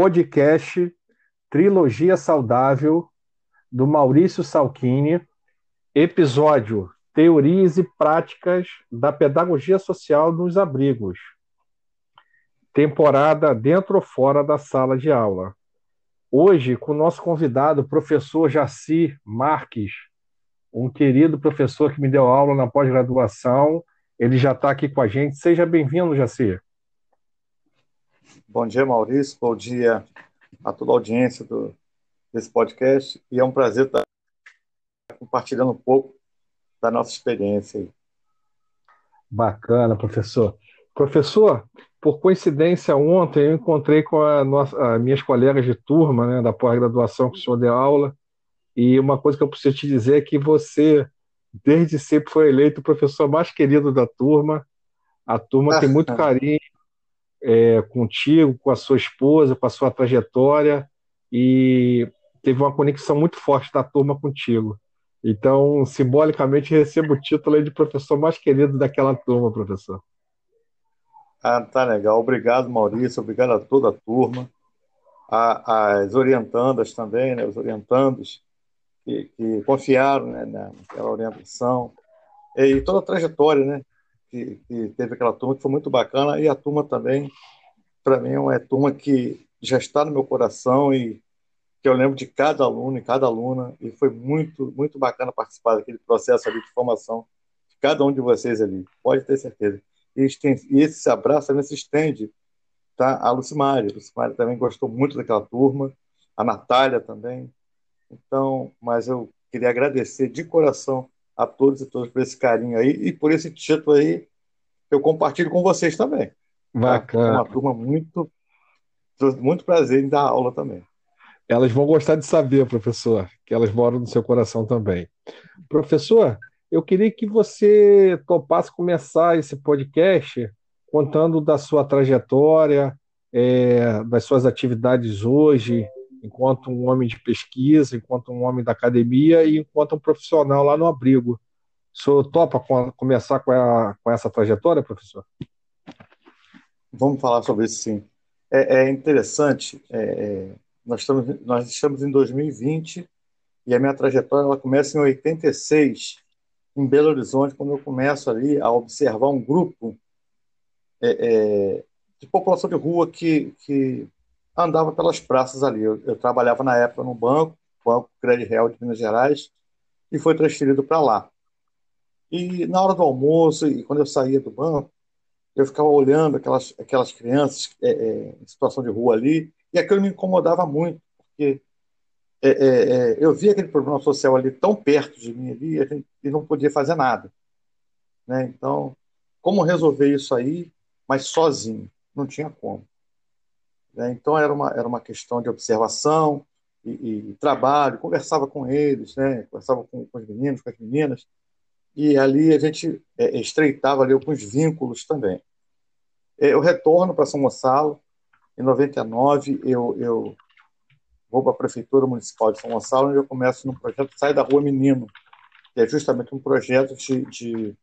podcast Trilogia Saudável, do Maurício Salchini, episódio Teorias e Práticas da Pedagogia Social nos Abrigos, temporada dentro ou fora da sala de aula. Hoje, com o nosso convidado, professor Jaci Marques, um querido professor que me deu aula na pós-graduação. Ele já está aqui com a gente. Seja bem-vindo, Jaci. Bom dia, Maurício. Bom dia a toda a audiência do, desse podcast. E é um prazer estar compartilhando um pouco da nossa experiência. Bacana, professor. Professor, por coincidência, ontem eu encontrei com nossa, as minhas colegas de turma né, da pós-graduação que o senhor deu aula e uma coisa que eu preciso te dizer é que você, desde sempre, foi eleito o professor mais querido da turma. A turma tem muito carinho é, contigo, com a sua esposa, com a sua trajetória, e teve uma conexão muito forte da turma contigo. Então, simbolicamente, recebo o título de professor mais querido daquela turma, professor. Ah, tá legal. Obrigado, Maurício. Obrigado a toda a turma. as orientandas também, né? Os orientandos que, que confiaram né, naquela orientação e toda a trajetória, né, que, que, teve aquela turma que foi muito bacana e a turma também, para mim, é uma turma que já está no meu coração e que eu lembro de cada aluno e cada aluna e foi muito muito bacana participar daquele processo ali de formação de cada um de vocês ali, pode ter certeza. E, e esse abraço também se estende tá? a Lucimari. A Lucimari também gostou muito daquela turma, a Natália também, então, mas eu queria agradecer de coração a todos e todas por esse carinho aí e por esse título aí eu compartilho com vocês também. Tá? Bacana. Uma turma muito, muito prazer em dar aula também. Elas vão gostar de saber, professor, que elas moram no seu coração também. Professor, eu queria que você topasse começar esse podcast contando da sua trajetória, é, das suas atividades hoje, enquanto um homem de pesquisa, enquanto um homem da academia e enquanto um profissional lá no abrigo. O senhor topa começar com, a, com essa trajetória, professor? Vamos falar sobre isso, sim. É, é interessante, é, é nós, estamos, nós estamos em 2020 e a minha trajetória ela começa em 86, em Belo Horizonte, quando eu começo ali a observar um grupo é, é de população de rua que, que andava pelas praças ali. Eu, eu trabalhava na época no banco, Banco Crédito Real de Minas Gerais, e foi transferido para lá. E na hora do almoço, e quando eu saía do banco, eu ficava olhando aquelas, aquelas crianças é, é, em situação de rua ali, e aquilo me incomodava muito, porque é, é, é eu via aquele problema social ali tão perto de mim ali, e, gente, e não podia fazer nada. Né? Então, como resolver isso aí, mas sozinho? Não tinha como. Né? Então era uma, era uma questão de observação e, e trabalho, conversava com eles, né? conversava com, com, os meninos, com as meninas, e ali a gente é, estreitava ali alguns vínculos também. É, eu retorno para São Gonçalo, em 99 eu, eu vou para a Prefeitura Municipal de São Gonçalo, onde eu começo no projeto Sai da Rua Menino, que é justamente um projeto de, de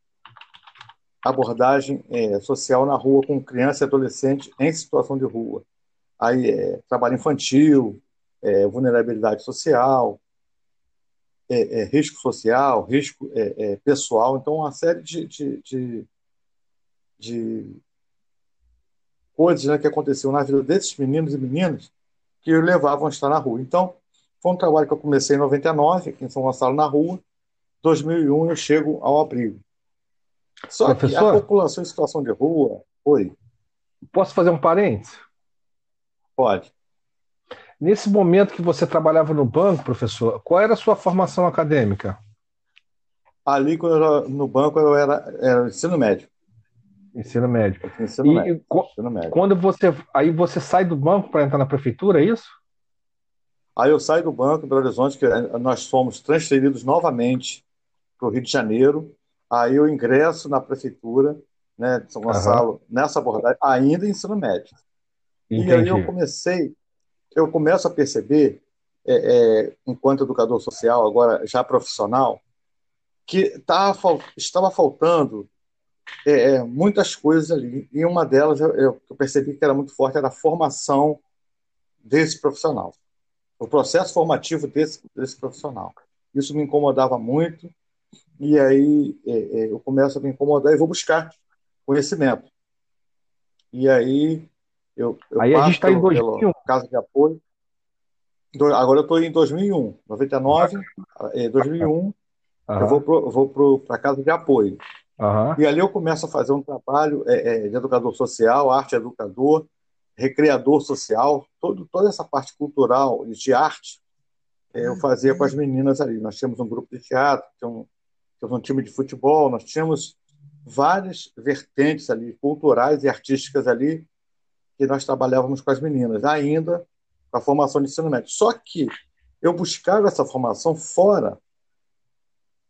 abordagem é, social na rua com criança e adolescente em situação de rua aí é, trabalho infantil, é, vulnerabilidade social, é, é risco social, risco é, é, pessoal, então uma série de, de, de, de coisas né, que aconteciam na vida desses meninos e meninas que o levavam a estar na rua. Então, foi um trabalho que eu comecei em 99, aqui em São Gonçalo, na rua. 2001 eu chego ao abrigo. Só Professor, que a população em situação de rua. Oi. Posso fazer um parênteses? Pode. Nesse momento que você trabalhava no banco, professor, qual era a sua formação acadêmica? Ali, quando eu era no banco, eu era, era ensino médio. Ensino médio. Ensino, e, médio. ensino médio. Quando você. Aí você sai do banco para entrar na prefeitura, é isso? Aí eu saio do banco Belo Horizonte, que nós fomos transferidos novamente para o Rio de Janeiro. Aí eu ingresso na prefeitura né, de São Gonçalo, uhum. nessa abordagem, ainda em ensino médio. Entendi. E aí eu comecei, eu começo a perceber, é, é, enquanto educador social, agora já profissional, que tá, estava faltando é, é, muitas coisas ali. E uma delas eu, eu, percebi que era muito forte, era a formação desse profissional, o processo formativo desse, desse profissional. Isso me incomodava muito, e aí é, é, eu começo a me incomodar e vou buscar conhecimento. E aí eu, eu aí a gente está em 2001. Casa de apoio. Agora eu estou em 2001, 99, 2001. Uhum. Eu vou para a casa de apoio. Uhum. E ali eu começo a fazer um trabalho é, é, de educador social, arte educador, recreador social, todo, toda essa parte cultural e de arte é, eu fazia com as meninas ali. Nós tínhamos um grupo de teatro, tínhamos, tínhamos um time de futebol, nós tínhamos várias vertentes ali, culturais e artísticas ali, que nós trabalhávamos com as meninas, ainda com a formação de ensino médio. Só que eu buscava essa formação fora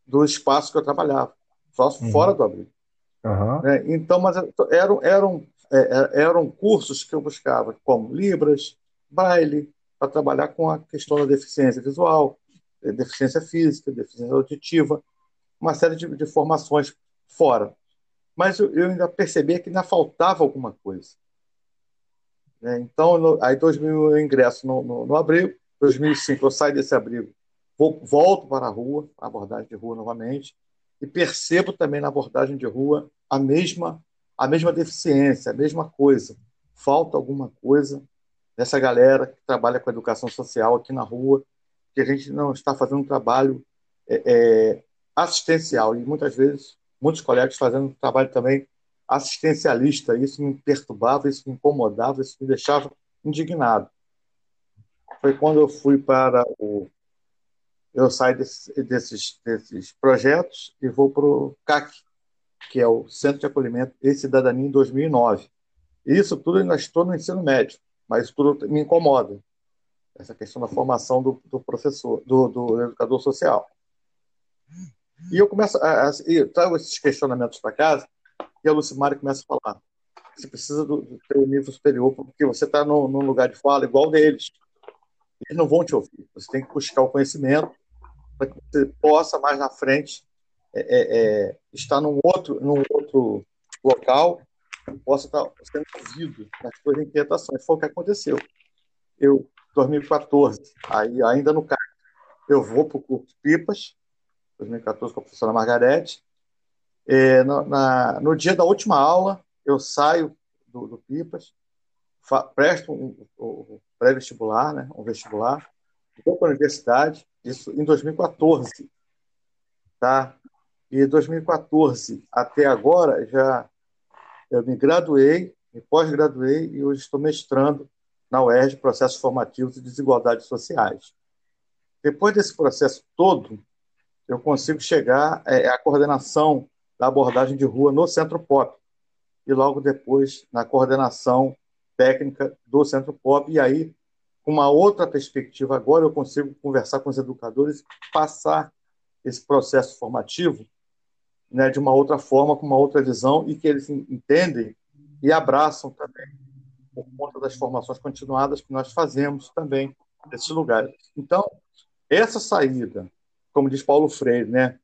do espaço que eu trabalhava, só uhum. fora do abrigo. Uhum. É, então, mas eram, eram, é, é, eram cursos que eu buscava, como Libras, Braille, para trabalhar com a questão da deficiência visual, é, deficiência física, deficiência auditiva, uma série de, de formações fora. Mas eu, eu ainda percebia que ainda faltava alguma coisa. Né? Então, no, aí 2000 eu ingresso no, no, no, abrigo, 2005 eu saio desse abrigo, vou, volto para a rua, abordagem de rua novamente, e percebo também na abordagem de rua a mesma, a mesma deficiência, a mesma coisa. Falta alguma coisa dessa galera que trabalha com educação social aqui na rua, que a gente não está fazendo um trabalho é, é, assistencial, e muitas vezes, muitos colegas fazendo um trabalho também assistencialista. Isso me perturbava, isso me incomodava, isso me deixava indignado. Foi quando eu fui para o. Eu saio desse, desses, desses projetos e vou para o CAC, que é o Centro de Acolhimento e Cidadania, em 2009. Isso tudo ainda estou no ensino médio, mas tudo me incomoda. Essa questão da formação do, do professor, do, do, educador social. E eu começo a, a, trago esses questionamentos para casa e a Lucimari começa a falar. Você precisa do, do teu nível superior, porque você está num, num lugar de fala igual deles. Eles não vão te ouvir. Você tem que buscar o conhecimento para que você possa, mais na frente, é, é, é, estar num outro, num outro local possa estar sendo ouvido nas suas inquietações. Foi o que aconteceu. Eu, 2014, aí, ainda no CAC, eu vou para o curso PIPAS, 2014 com a professora Margarete, é, no, na, no, dia da última aula, eu saio do, do Pipas, fa, presto um, um, um pré-vestibular, né, um vestibular, vou para a universidade, isso em 2014. Tá? E 2014 até agora, já eu me graduei, me pós-graduei e hoje estou mestrando na UERJ Processos Formativos e Desigualdades Sociais. Depois desse processo todo, eu consigo chegar é, à coordenação da abordagem de rua no Centro Pop e logo depois na coordenação técnica do Centro Pop e aí com uma outra perspectiva agora eu consigo conversar com os educadores passar esse processo formativo né, de uma outra forma, com uma outra visão e que eles entendem e abraçam também por conta das formações continuadas que nós fazemos também nesses lugares. Então, essa saída, como diz Paulo Freire, né,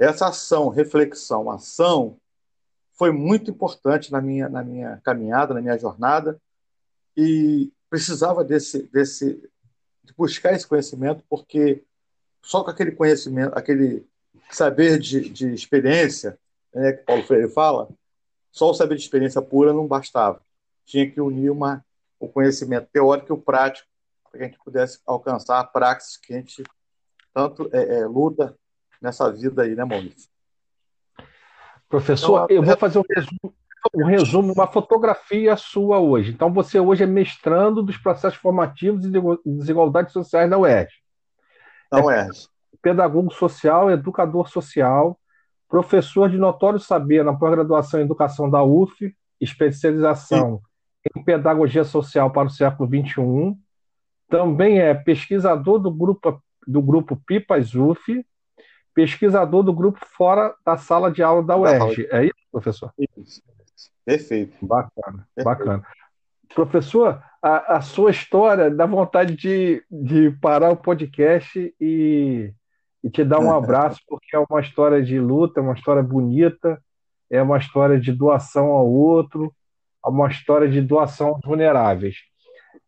essa ação, reflexão, ação, foi muito importante na minha, na minha caminhada, na minha jornada, e precisava desse, desse, de buscar esse conhecimento, porque só com aquele conhecimento, aquele saber de, de experiência, né, que Paulo Freire fala, só o saber de experiência pura não bastava. Tinha que unir uma, o conhecimento teórico e o prático para que a gente pudesse alcançar a praxis que a gente tanto é, é, luta nessa vida aí, né, Maurício? Professor, então, eu vou fazer um resumo, um resumo, uma fotografia sua hoje. Então, você hoje é mestrando dos processos formativos e desigualdades sociais da UERJ. Da UERJ. É pedagogo social, educador social, professor de notório saber na pós-graduação em educação da UF, especialização Sim. em pedagogia social para o século XXI. Também é pesquisador do grupo, do grupo PIPAS UF, pesquisador do grupo fora da sala de aula da UERJ. É isso, professor? Isso. Perfeito. Bacana, Perfeito. bacana. Professor, a, a, sua história dá vontade de, de parar o podcast e, e te dar um abraço, porque é uma história de luta, é uma história bonita, é uma história de doação ao outro, é uma história de doação aos vulneráveis.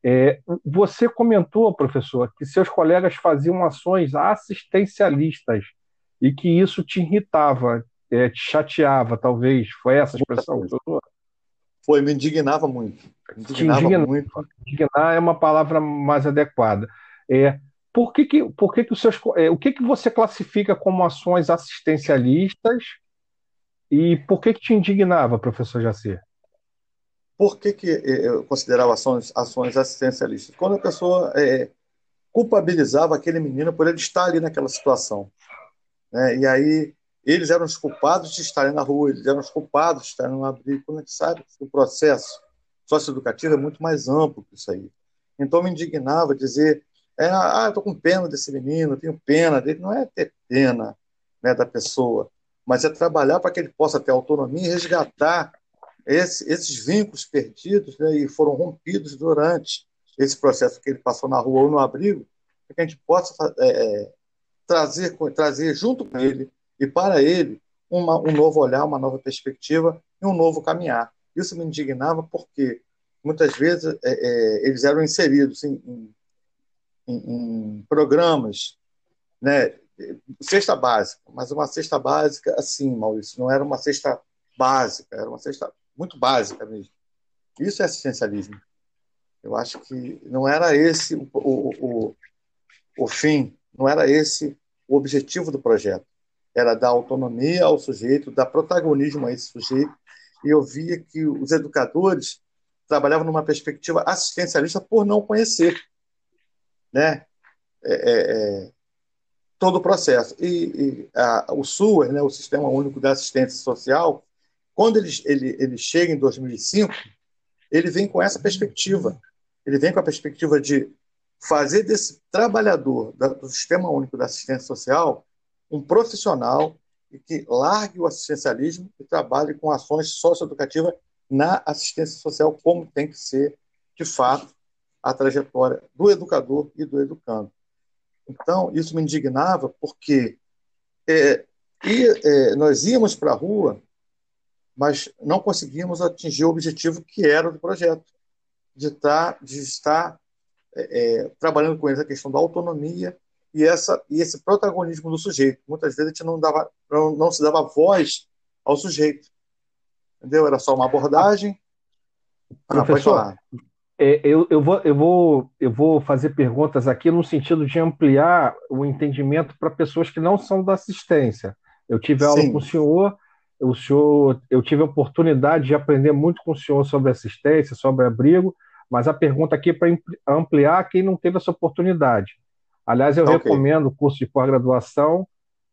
É, você comentou, professor, que seus colegas faziam ações assistencialistas e que isso te irritava, é, te chateava, talvez. Foi essa a expressão que usou? Foi, me indignava muito. Me indignava indigna, muito. Indignar é uma palavra mais adequada. É, por que, que, por que, que os seus, é, o que, que você classifica como ações assistencialistas e por que, que te indignava, professor Jacir? Por que, que é, eu considerava ações, ações assistencialistas? Quando a pessoa é, culpabilizava aquele menino por ele estar ali naquela situação. Né? E aí eles eram os culpados de estarem na rua, eles eram os culpados de estarem no abrigo. Quando a gente sabe que o processo socioeducativo é muito mais amplo que isso aí. Então me indignava dizer, é, ah, eu estou com pena desse menino, tenho pena dele. Não é ter pena né, da pessoa, mas é trabalhar para que ele possa ter autonomia e resgatar esse, esses vínculos perdidos né, e foram rompidos durante esse processo que ele passou na rua ou no abrigo, para que a gente possa é, é, trazer, trazer junto com ele e para ele uma, um novo olhar, uma nova perspectiva e um novo caminhar. Isso me indignava porque muitas vezes é, é, eles eram inseridos em, em, em, programas, né, cesta básica, mas uma cesta básica assim, Maurício, não era uma cesta básica, era uma cesta muito básica mesmo. Isso é assistencialismo. Eu acho que não era esse o, o, o, o fim, não era esse o objetivo do projeto. Era dar autonomia ao sujeito, dar protagonismo a esse sujeito. E eu via que os educadores trabalhavam numa perspectiva assistencialista por não conhecer né, é, é, é todo o processo. E, e a, o SUAS, né, o Sistema Único de Assistência Social, quando ele, ele, ele chega em 2005, ele vem com essa perspectiva. Ele vem com a perspectiva de fazer desse trabalhador do Sistema Único da Assistência Social um profissional que largue o assistencialismo e trabalhe com ações socioeducativas na assistência social, como tem que ser, de fato, a trajetória do educador e do educando. Então, isso me indignava porque é, e, é, nós íamos para a rua mas não conseguimos atingir o objetivo que era do projeto, de tá, de estar é, é, trabalhando com eles a questão da autonomia e, essa, e esse protagonismo do sujeito. Muitas vezes a gente não, dava, não, não se dava voz ao sujeito. Entendeu? Era só uma abordagem. Ah, Professor, é, eu, eu, vou, eu, vou, eu vou fazer perguntas aqui no sentido de ampliar o entendimento para pessoas que não são da assistência. Eu tive aula Sim. com o senhor o senhor, eu tive a oportunidade de aprender muito com o senhor sobre assistência, sobre abrigo, mas a pergunta aqui é para ampliar quem não teve essa oportunidade. Aliás, eu okay. recomendo o curso de pós-graduação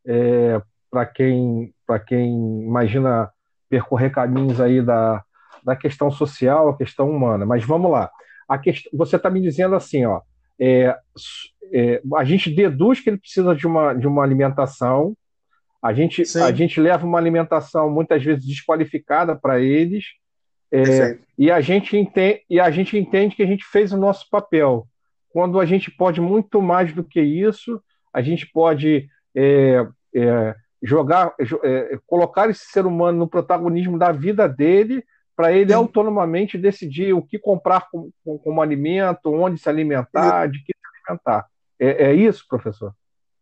é, para quem, quem imagina percorrer caminhos aí da, da questão social, a questão humana. Mas vamos lá. A quest... Você está me dizendo assim, ó, é, é, a gente deduz que ele precisa de uma, de uma alimentação, a gente, a gente leva uma alimentação muitas vezes desqualificada para eles, é, e, a gente entende, e a gente entende que a gente fez o nosso papel. Quando a gente pode muito mais do que isso, a gente pode é, é, jogar, é, colocar esse ser humano no protagonismo da vida dele, para ele Sim. autonomamente decidir o que comprar como, como alimento, onde se alimentar, de que se alimentar. É, é isso, professor?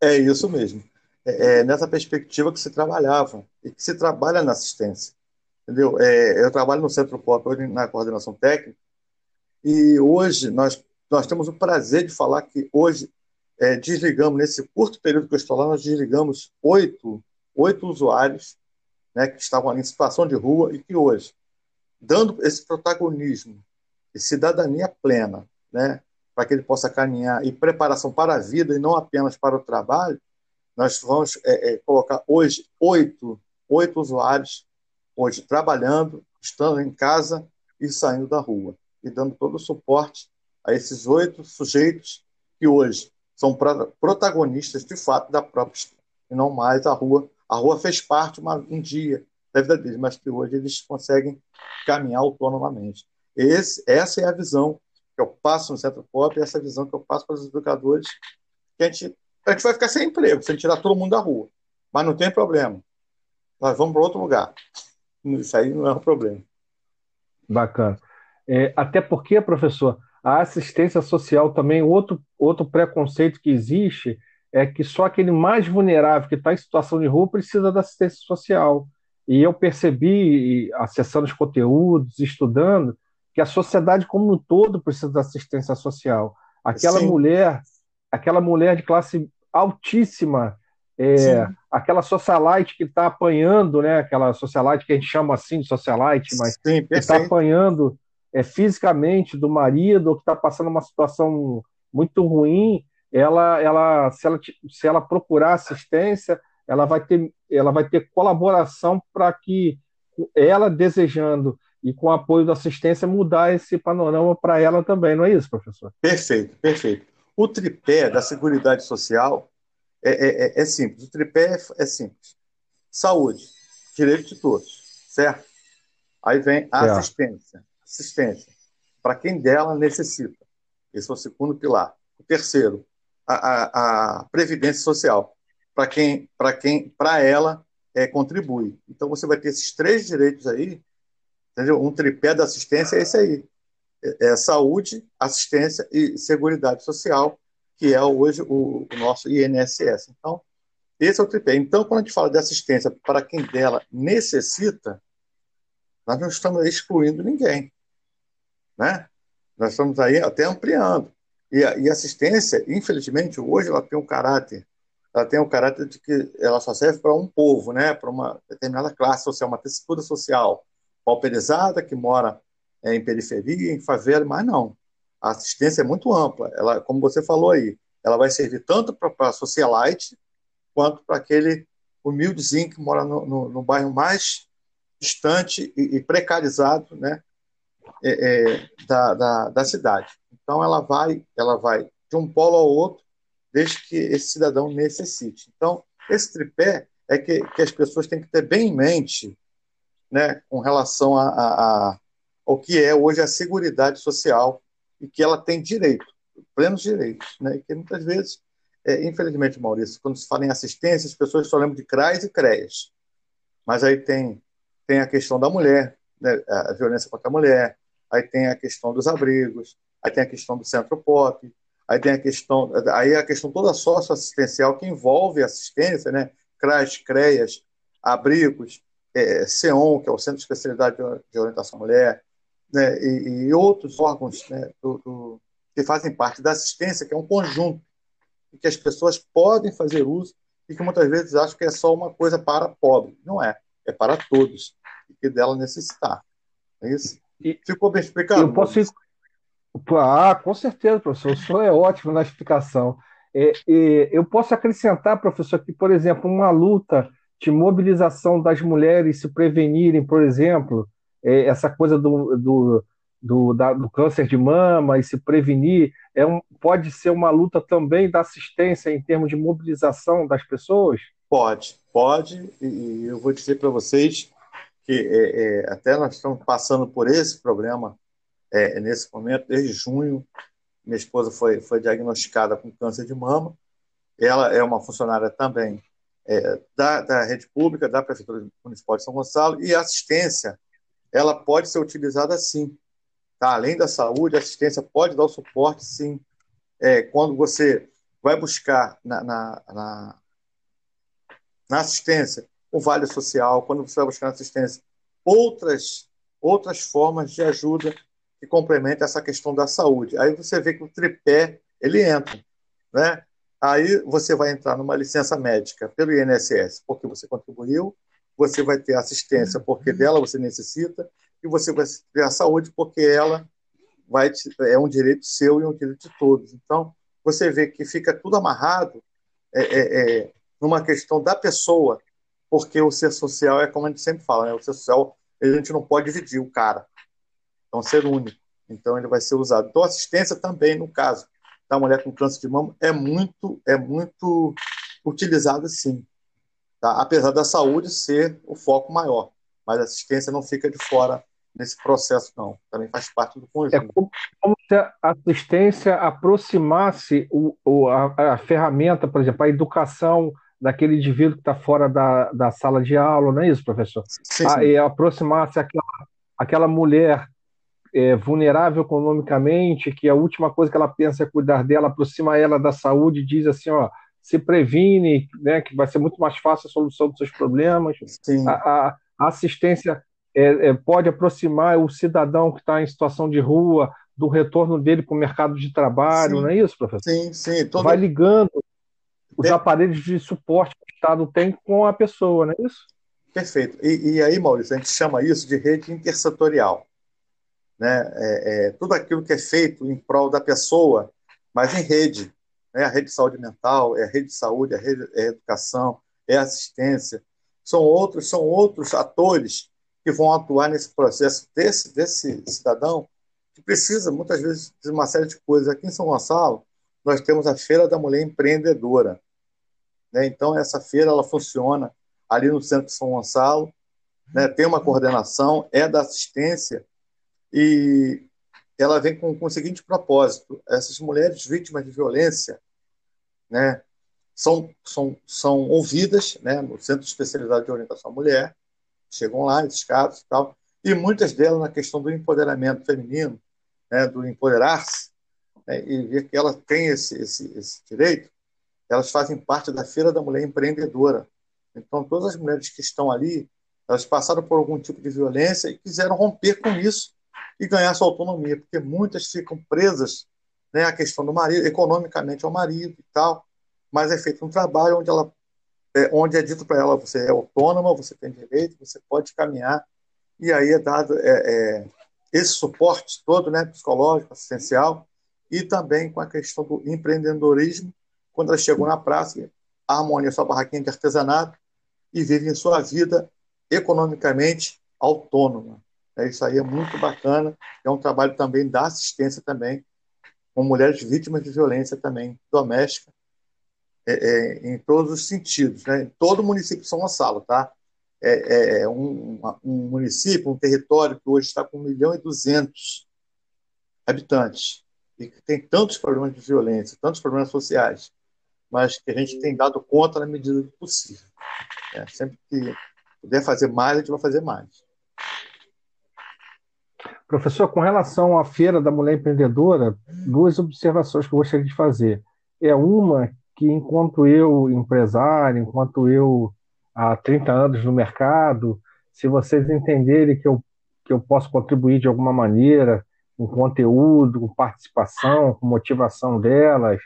É isso mesmo é, é, nessa perspectiva que se trabalhava e que se trabalha na assistência. Entendeu? É, eu trabalho no Centro Pop na coordenação técnica e hoje nós, nós temos o prazer de falar que hoje é, desligamos, nesse curto período que eu estou lá, nós desligamos oito, oito usuários né, que estavam ali em situação de rua e que hoje, dando esse protagonismo e cidadania plena, né, para que ele possa caminhar e preparação para a vida e não apenas para o trabalho, nós vamos é, é, colocar hoje oito, oito usuários hoje trabalhando, estando em casa e saindo da rua e dando todo o suporte a esses oito sujeitos que hoje são protagonistas de fato da própria e não mais a rua. A rua fez parte uma, um dia da vida deles, mas que hoje eles conseguem caminhar autonomamente. Esse, essa é a visão que eu passo no Centro Pop, essa é visão que eu passo para os educadores, que a gente a gente vai ficar sem emprego, sem tirar todo mundo da rua. Mas não tem problema. Nós vamos para outro lugar. Isso aí não é um problema. Bacana. É, até porque, professor, a assistência social também, outro, outro preconceito que existe é que só aquele mais vulnerável que está em situação de rua precisa da assistência social. E eu percebi, acessando os conteúdos, estudando, que a sociedade como um todo precisa da assistência social. Aquela Sim. mulher, aquela mulher de classe altíssima, é, aquela socialite que está apanhando, né? Aquela socialite que a gente chama assim de socialite, mas Sim, que está apanhando é, fisicamente do marido ou que está passando uma situação muito ruim, ela, ela, se ela, se ela procurar assistência, ela vai ter, ela vai ter colaboração para que ela desejando e com o apoio da assistência mudar esse panorama para ela também, não é isso, professor? Perfeito, perfeito. O tripé da Seguridade Social é, é, é, é simples. O tripé é, é, simples. Saúde, direito de todos, certo? Aí vem a assistência. Assistência, para quem dela necessita. Esse é o segundo pilar. O terceiro, a, a, a previdência social, para quem, para quem, para ela é, contribui. Então você vai ter esses três direitos aí, entendeu? Um tripé da assistência é esse aí. É, é saúde, assistência e seguridade social, que é hoje o, o, nosso INSS. Então, esse é o tripé. Então, quando a gente fala de assistência para quem dela necessita, nós não estamos excluindo ninguém. Né? Nós estamos aí até ampliando. E e assistência, infelizmente, hoje ela tem um caráter, ela tem um caráter de que ela só serve para um povo, né? para uma determinada classe social, uma textura social pauperizada, que mora é, em periferia, em favela, mas não. A assistência é muito ampla. Ela, como você falou aí, ela vai servir tanto para a socialite quanto para aquele humildezinho que mora no, no, no bairro mais distante e, e precarizado, né? É, é, da, da, da cidade. Então ela vai, ela vai de um polo ao outro, desde que esse cidadão necessite. Então esse tripé é que, que as pessoas têm que ter bem em mente, né, com relação a, a, a ao que é hoje a seguridade social e que ela tem direito, plenos direitos, né, que muitas vezes, é, infelizmente, Maurício, quando se fala em assistência, as pessoas só lembram de CRAs e CREAS, mas aí tem tem a questão da mulher, né, a violência contra a mulher, aí tem a questão dos abrigos, aí tem a questão do centro pop, aí tem a questão, aí a questão toda socioassistencial que envolve assistência, né? CRAS, CREAS, abrigos, é, CEON, que é o Centro de Especialidade de Orientação à Mulher, né? e, e outros órgãos né? do, do, que fazem parte da assistência, que é um conjunto, e que as pessoas podem fazer uso e que muitas vezes acham que é só uma coisa para pobre. Não é, é para todos, e que dela necessitar. É isso? E, Ficou bem explicado? Eu posso, ah, com certeza, professor. O senhor é ótimo na explicação. É, é, eu posso acrescentar, professor, que, por exemplo, uma luta de mobilização das mulheres se prevenirem, por exemplo, é, essa coisa do, do, do, da, do, câncer de mama e se prevenir, é um, pode ser uma luta também da assistência em termos de mobilização das pessoas? Pode, pode, e eu vou dizer para vocês que é, é, até nós estamos passando por esse problema é, nesse momento, desde junho. Minha esposa foi, foi diagnosticada com câncer de mama. Ela é uma funcionária também é, da, da rede pública, da Prefeitura Municipal de São Gonçalo, e assistência ela pode ser utilizada sim. Tá? Além da saúde, a assistência pode dar o suporte sim. É, quando você vai buscar na, na, na, na assistência o vale social, quando você vai buscar na assistência outras, outras formas de ajuda que complementa essa questão da saúde. Aí você vê que o tripé ele entra, né? Aí você vai entrar numa licença médica pelo INSS, porque você contribuiu, você vai ter assistência porque dela você necessita e você vai ter a saúde porque ela vai te, é um direito seu e um direito de todos. Então você vê que fica tudo amarrado é, é, é, numa questão da pessoa, porque o ser social é como a gente sempre fala, né? O ser social a gente não pode dividir o cara é um ser único. Então ele vai ser usado. Então assistência também, no caso da mulher com câncer de mama, é muito, é muito utilizada sim. Tá? Apesar da saúde ser o foco maior. Mas a assistência não fica de fora nesse processo, não. Também faz parte do conjunto. É como, se a assistência aproximasse o, o a, a, ferramenta, por exemplo, a educação daquele indivíduo que está fora da, da sala de aula, não é isso, professor? Sim, sim. A, e aproximasse aquela, aquela mulher é, vulnerável economicamente, que a última coisa que ela pensa é cuidar dela, aproxima ela da saúde, diz assim, ó, se previne, né, que vai ser muito mais fácil a solução dos seus problemas. A, a, a, assistência é, é, pode aproximar o cidadão que está em situação de rua do retorno dele para o mercado de trabalho, sim. não é isso, professor? Sim, sim. Todo... Vai ligando os aparelhos de suporte que o Estado tem com a pessoa, não é isso? Perfeito. E, e aí, Maurício, a gente chama isso de rede intersetorial. Né? É, é, tudo aquilo que é feito em prol da pessoa, mas em rede. Né? A rede de saúde mental, é a rede de saúde, a rede é a educação, é a assistência. São outros, são outros atores que vão atuar nesse processo desse, desse cidadão que precisa, muitas vezes, de uma série de coisas. Aqui em São Gonçalo, nós temos a Feira da Mulher Empreendedora. Né? Então, essa feira ela funciona ali no centro de São Gonçalo, né? tem uma coordenação, é da assistência, e ela vem com, com o seguinte propósito: essas mulheres vítimas de violência né, são, são, são ouvidas né, no Centro de Especialidade de Orientação à Mulher, chegam lá, esses casos e tal, e muitas delas na questão do empoderamento feminino, né, do empoderar-se, né, e ver que ela tem esse, esse, esse direito, elas fazem parte da Feira da Mulher Empreendedora. Então, todas as mulheres que estão ali, elas passaram por algum tipo de violência e quiseram romper com isso e ganhar sua autonomia, porque muitas ficam presas né, à questão do marido, economicamente ao marido e tal, mas é feito um trabalho onde ela é, onde é dito para ela você é autônoma, você tem direito, você pode caminhar e aí é dado é, é, esse suporte todo, né, psicológico, assistencial e também com a questão do empreendedorismo quando elas chegam na praça, harmonia sua barraquinha de artesanato e vivem sua vida economicamente autônoma. É, isso aí é muito bacana. É um trabalho também da assistência também, com mulheres vítimas de violência também doméstica, é, é, em todos os sentidos. Né? Em todo o município de São Gonçalo, tá? É, é, é um, um, município, um território que hoje está com 1 milhão e 200 habitantes e que tem tantos problemas de violência, tantos problemas sociais, mas que a gente tem dado conta na medida do possível. É, sempre que puder fazer mais, a gente vai fazer mais. Professor, com relação à Feira da Mulher Empreendedora, duas observações que eu gostaria de fazer. É uma que, enquanto eu, empresário, enquanto eu, há 30 anos no mercado, se vocês entenderem que eu, que eu posso contribuir de alguma maneira, com conteúdo, com participação, com motivação delas,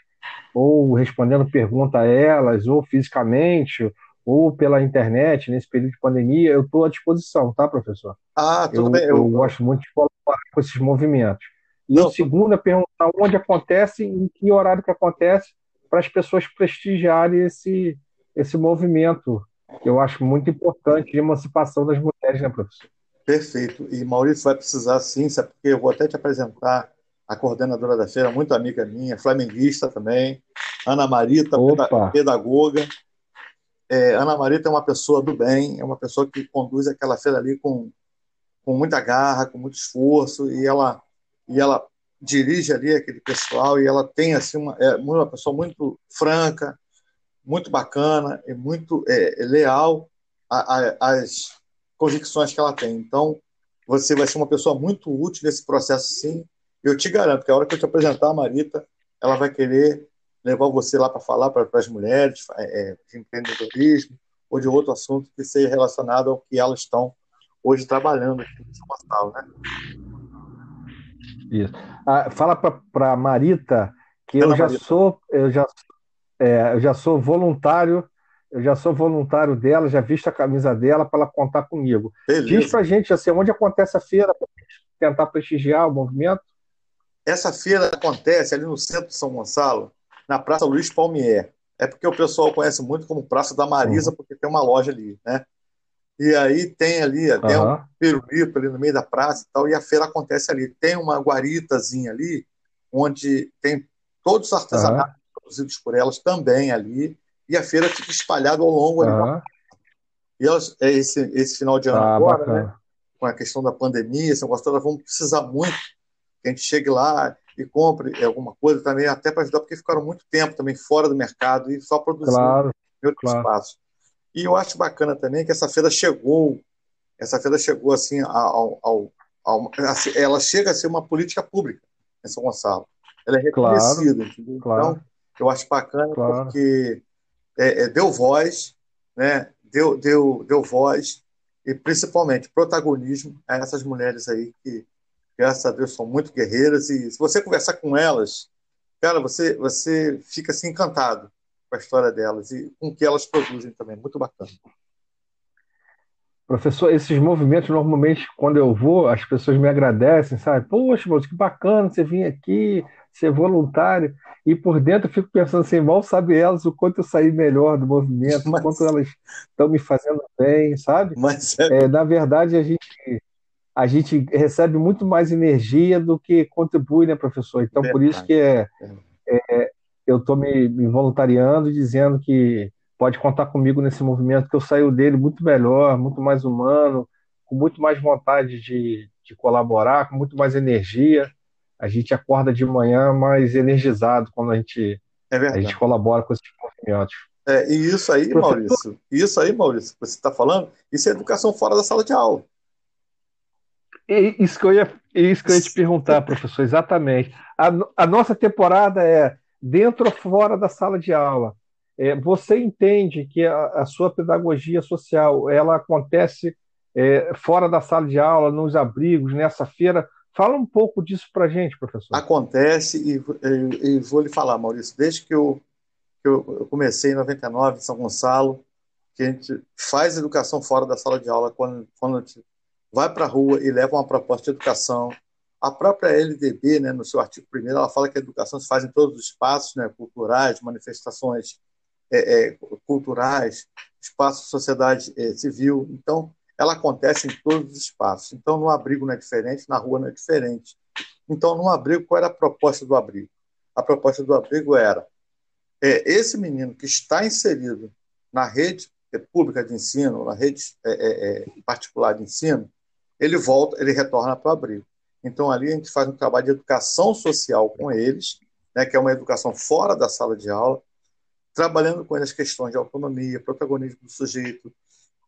ou respondendo pergunta a elas, ou fisicamente, ou pela internet, nesse período de pandemia, eu estou à disposição, tá, professor? Ah, tudo eu, bem. Eu... eu gosto muito de colaborar com esses movimentos. E Não, a segunda pergunta, onde acontece e em que horário que acontece, para as pessoas prestigiarem esse, esse movimento, que eu acho muito importante de emancipação das mulheres, né, professor? Perfeito. E Maurício vai precisar sim, sabe? Porque eu vou até te apresentar a coordenadora da feira, muito amiga minha, flamenguista também, Ana Marita, Opa. pedagoga, é, Ana Marita é uma pessoa do bem, é uma pessoa que conduz aquela feira ali com, com muita garra, com muito esforço, e ela, e ela dirige ali aquele pessoal, e ela tem assim uma, é uma pessoa muito franca, muito bacana e muito é, leal às convicções que ela tem. Então, você vai ser uma pessoa muito útil nesse processo, sim. Eu te garanto que a hora que eu te apresentar a Marita, ela vai querer levar você lá para falar para as mulheres é, de empreendedorismo ou de outro assunto que seja relacionado ao que elas estão hoje trabalhando aqui em São Paulo, né? Isso. Ah, fala para Marita que eu já Marita. sou eu já é, eu já sou voluntário eu já sou voluntário dela, já visto a camisa dela para ela contar comigo. Beleza. Diz para gente assim, onde acontece a feira para tentar prestigiar o movimento? Essa feira acontece ali no centro de São Gonçalo, na Praça Luiz Palmier. É porque o pessoal conhece muito como Praça da Marisa, uhum. porque tem uma loja ali, né? E aí tem ali até uhum. um pirulito ali no meio da praça e tal, e a feira acontece ali. Tem uma guaritazinha ali, onde tem todos os artesanatos uhum. produzidos por elas também ali, e a feira fica espalhada ao longo ali. E elas, é esse, esse final de ano ah, agora, né, com a questão da pandemia, essa coisa vão precisar muito que a gente chegue lá e compre alguma coisa também, até para ajudar, porque ficaram muito tempo também fora do mercado e só produzindo claro, em outro claro. espaço. E eu acho bacana também que essa feira chegou, essa feira chegou assim ao, ao, assim, ela chega a ser uma política pública em São Gonçalo. Ela é reconhecida. Claro, claro. Então, eu acho bacana porque é, é, deu voz, né? deu, deu, deu voz e principalmente protagonismo a essas mulheres aí que, graças a Deus, são muito guerreiras e se você conversar com elas, cara, você, você fica assim encantado com a história delas e com o que elas produzem também. Muito bacana. Professor, esses movimentos, normalmente, quando eu vou, as pessoas me agradecem, sabe? Poxa, moço, que bacana você vir aqui, ser voluntário. E por dentro eu fico pensando assim, mal sabe elas o quanto eu saí melhor do movimento, Mas... o quanto elas estão me fazendo bem, sabe? Mas é... É, na verdade, a gente, a gente recebe muito mais energia do que contribui, né, professor? Então, por isso que é, é eu estou me, me voluntariando, dizendo que pode contar comigo nesse movimento, que eu saio dele muito melhor, muito mais humano, com muito mais vontade de, de colaborar, com muito mais energia. A gente acorda de manhã mais energizado quando a gente, é a gente colabora com esses movimentos. É, e isso aí, Professor... Maurício, isso aí, Maurício, que você está falando, isso é educação fora da sala de aula. É isso que eu ia, isso que eu ia te perguntar, professor, exatamente. A, a nossa temporada é dentro ou fora da sala de aula. É, você entende que a, a, sua pedagogia social ela acontece é, fora da sala de aula, nos abrigos, nessa feira? Fala um pouco disso para a gente, professor. Acontece, e, e, e, vou lhe falar, Maurício, desde que eu, que eu comecei em 99 em São Gonçalo, que a gente faz educação fora da sala de aula, quando, quando a gente vai para a rua e leva uma proposta de educação. A própria LDB, né, no seu artigo primeiro, ela fala que a educação se faz em todos os espaços, né, culturais, manifestações é, é, culturais, espaço de sociedade é, civil. Então, ela acontece em todos os espaços. Então, no abrigo não é diferente, na rua não é diferente. Então, no abrigo, qual era a proposta do abrigo? A proposta do abrigo era é, esse menino que está inserido na rede pública de ensino, na rede é, é, é particular de ensino, ele volta, ele retorna para o abrigo. Então, ali a gente faz um trabalho de educação social com eles, né, que é uma educação fora da sala de aula, trabalhando com as questões de autonomia, protagonismo do sujeito,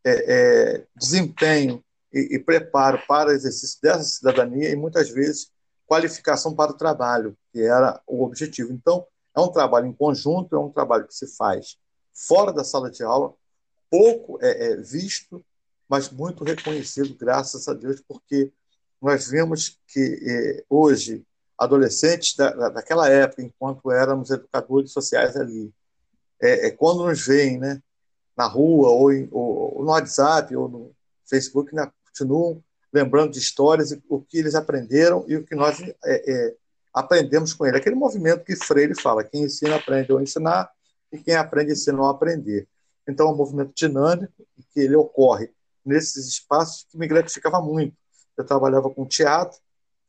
é, é, desempenho e, e, preparo para o exercício dessa cidadania e muitas vezes qualificação para o trabalho, que era o objetivo. Então, é um trabalho em conjunto, é um trabalho que se faz fora da sala de aula, pouco é, é visto, mas muito reconhecido, graças a Deus, porque nós vemos que é, hoje adolescentes da, daquela época, enquanto éramos educadores sociais ali, é, é, quando nos veem né, na rua, ou, em, ou, ou, no WhatsApp, ou no Facebook, né, continuam lembrando de histórias, o que eles aprenderam e o que nós é, é, aprendemos com ele. Aquele movimento que Freire fala, quem ensina aprende a ensinar, e quem aprende ensina a aprender. Então, é um movimento dinâmico, que ele ocorre nesses espaços que me gratificava muito. Eu trabalhava com teatro,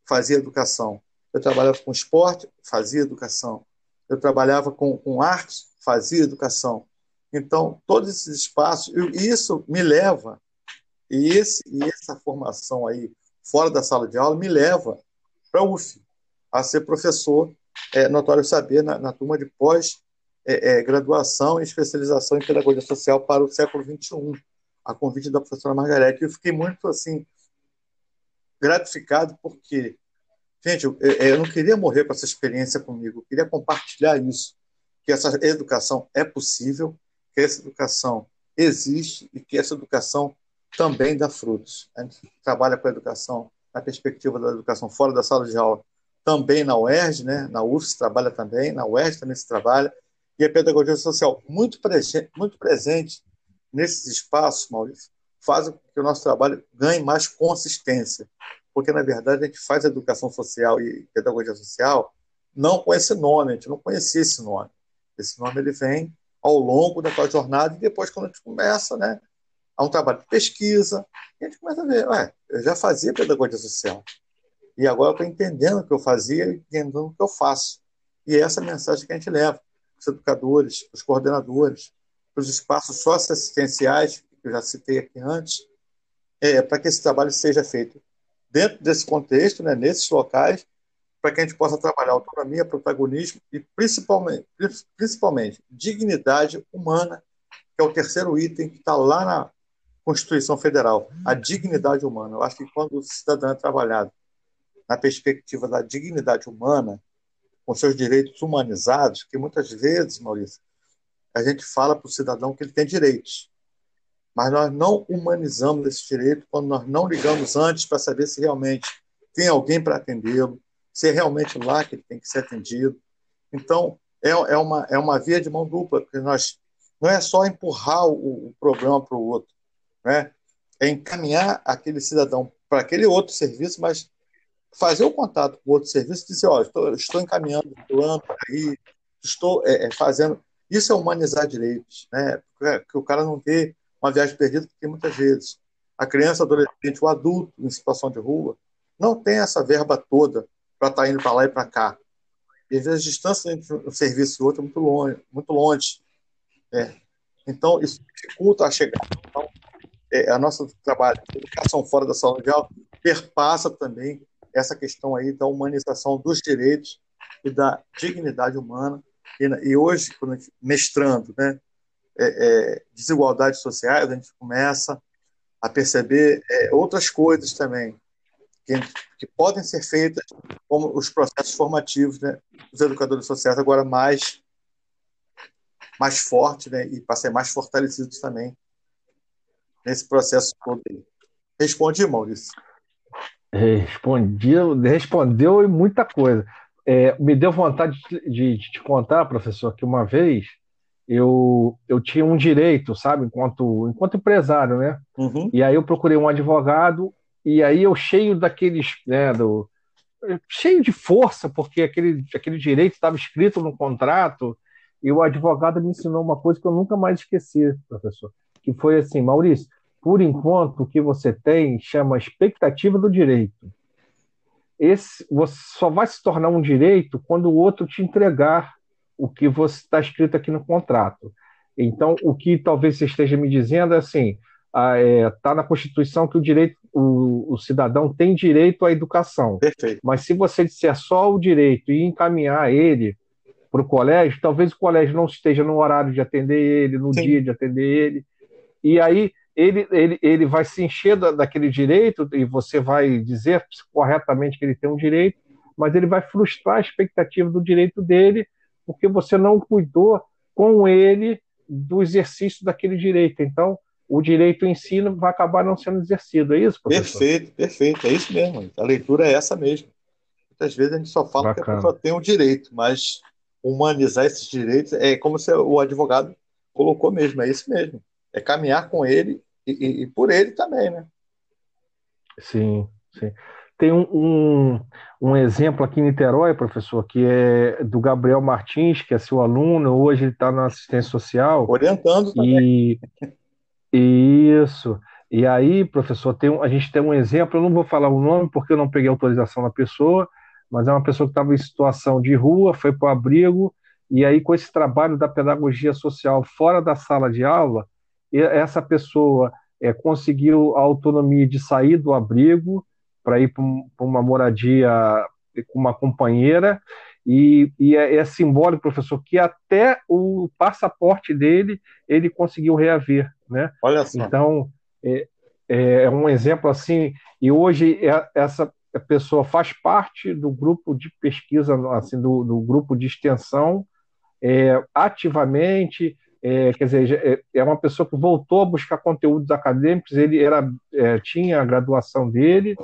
fazia educação. Eu trabalhava com esporte, fazia educação. Eu trabalhava com, com arte, fazia educação. Então, todos esses espaços, isso me leva, e, esse, e essa formação aí, fora da sala de aula, me leva para a UF, a ser professor, é, notório saber, na, na turma de pós-graduação é, é, e especialização em pedagogia social para o século XXI, a convite da professora Margarete. Eu fiquei muito, assim, gratificado, porque, gente, eu, eu não queria morrer com essa experiência comigo, eu queria compartilhar isso que essa educação é possível, que essa educação existe e que essa educação também dá frutos. A gente trabalha com a educação na perspectiva da educação fora da sala de aula, também na UERJ, né? na UF se trabalha também, na UERJ também se trabalha, e a pedagogia social muito, presente, muito presente nesses espaços, Maurício, faz com que o nosso trabalho ganhe mais consistência, porque, na verdade, a gente faz educação social e pedagogia social não com esse nome, a gente não conhecia esse nome. Esse nome ele vem ao longo da tua jornada e depois quando a gente começa, né, a um trabalho de pesquisa, a gente começa a ver, ué, eu já fazia pedagogia social e agora eu estou entendendo o que eu fazia e entendendo o que eu faço. E é essa mensagem que a gente leva os educadores, os coordenadores, os espaços socioassistenciais, que eu já citei aqui antes, é, para que esse trabalho seja feito dentro desse contexto, né, nesses locais, para que a gente possa trabalhar autonomia, protagonismo e principalmente, principalmente dignidade humana, que é o terceiro item que está lá na, Constituição Federal, a dignidade humana. Eu acho que quando o cidadão é trabalhado na perspectiva da dignidade humana, com seus direitos humanizados, que muitas vezes, Maurício, a gente fala para o cidadão que ele tem direitos, mas nós não humanizamos esse direito quando nós não ligamos antes para saber se realmente tem alguém para atendê-lo, se é realmente lá que ele tem que ser atendido. Então, é, é, uma, é uma via de mão dupla, porque nós não é só empurrar o, o programa para o outro, né? é encaminhar aquele cidadão para aquele outro serviço, mas fazer o contato com o outro serviço e dizer, ó, estou, estou encaminhando o plano aí, estou é, é, fazendo... Isso é humanizar direitos, né? que o cara não vê uma viagem perdida, porque muitas vezes a criança, adolescente, o adulto em situação de rua, não tem essa verba toda para estar tá indo para lá e para cá. E às vezes a distância entre um serviço e outro é muito longe. Muito longe. É. Então, isso dificulta a chegada. Então, é, a nossa trabalho de educação fora da saúde mundial perpassa também essa questão aí da humanização dos direitos e da dignidade humana. E, e hoje, mestrando, né, é, é, desigualdades sociais, a gente começa a perceber é, outras coisas também que, que, podem ser feitas, como os processos formativos né, dos educadores sociais, agora mais, mais fortes né, e para ser mais fortalecidos também nesse processo todo. Respondi, Maurício. Respondi, respondeu e muita coisa. É, me deu vontade de, de, de te contar, professor, que uma vez eu, eu tinha um direito, sabe, enquanto, enquanto empresário, né? Uhum. E aí eu procurei um advogado, e aí eu cheio daqueles, né, do, cheio de força, porque aquele, aquele direito estava escrito no contrato, e o advogado me ensinou uma coisa que eu nunca mais esqueci, professor, que foi assim, Maurício, por enquanto o que você tem chama expectativa do direito. Esse, você só vai se tornar um direito quando o outro te entregar o que você está escrito aqui no contrato. Então, o que talvez você esteja me dizendo é assim: está é, tá na Constituição que o direito, o, o, cidadão tem direito à educação. Perfeito. Mas se você disser só o direito e encaminhar ele para o colégio, talvez o colégio não esteja no horário de atender ele, no Sim. dia de atender ele, e aí ele, ele, ele vai se encher da, daquele direito e você vai dizer corretamente que ele tem um direito, mas ele vai frustrar a expectativa do direito dele porque você não cuidou com ele do exercício daquele direito. Então, o direito em si vai acabar não sendo exercido, é isso, professor? Perfeito, perfeito, é isso mesmo. A leitura é essa mesmo. Muitas vezes a gente só fala Bacana. que a pessoa tem um direito, mas humanizar esses direitos é como se o advogado colocou mesmo, é isso mesmo. É caminhar com ele e, e, por ele também, né? Sim, sim. Tem um, um, um, exemplo aqui em Niterói, professor, que é do Gabriel Martins, que é seu aluno, hoje ele está na assistência social. Orientando também. E, isso. E aí, professor, tem, a gente tem um exemplo, eu não vou falar o nome porque eu não peguei autorização da pessoa, mas é uma pessoa que estava em situação de rua, foi para o abrigo, e aí com esse trabalho da pedagogia social fora da sala de aula, essa pessoa é, conseguiu a autonomia de sair do abrigo, para ir para uma moradia com uma companheira, e, e é, é, simbólico, professor, que até o passaporte dele ele conseguiu reaver, né? Olha só. Então, é, é, é um exemplo assim, e hoje é, essa pessoa faz parte do grupo de pesquisa, assim, do, do grupo de extensão, é, ativamente, é, quer dizer, é, é uma pessoa que voltou a buscar conteúdos acadêmicos, ele era, é, tinha a graduação dele,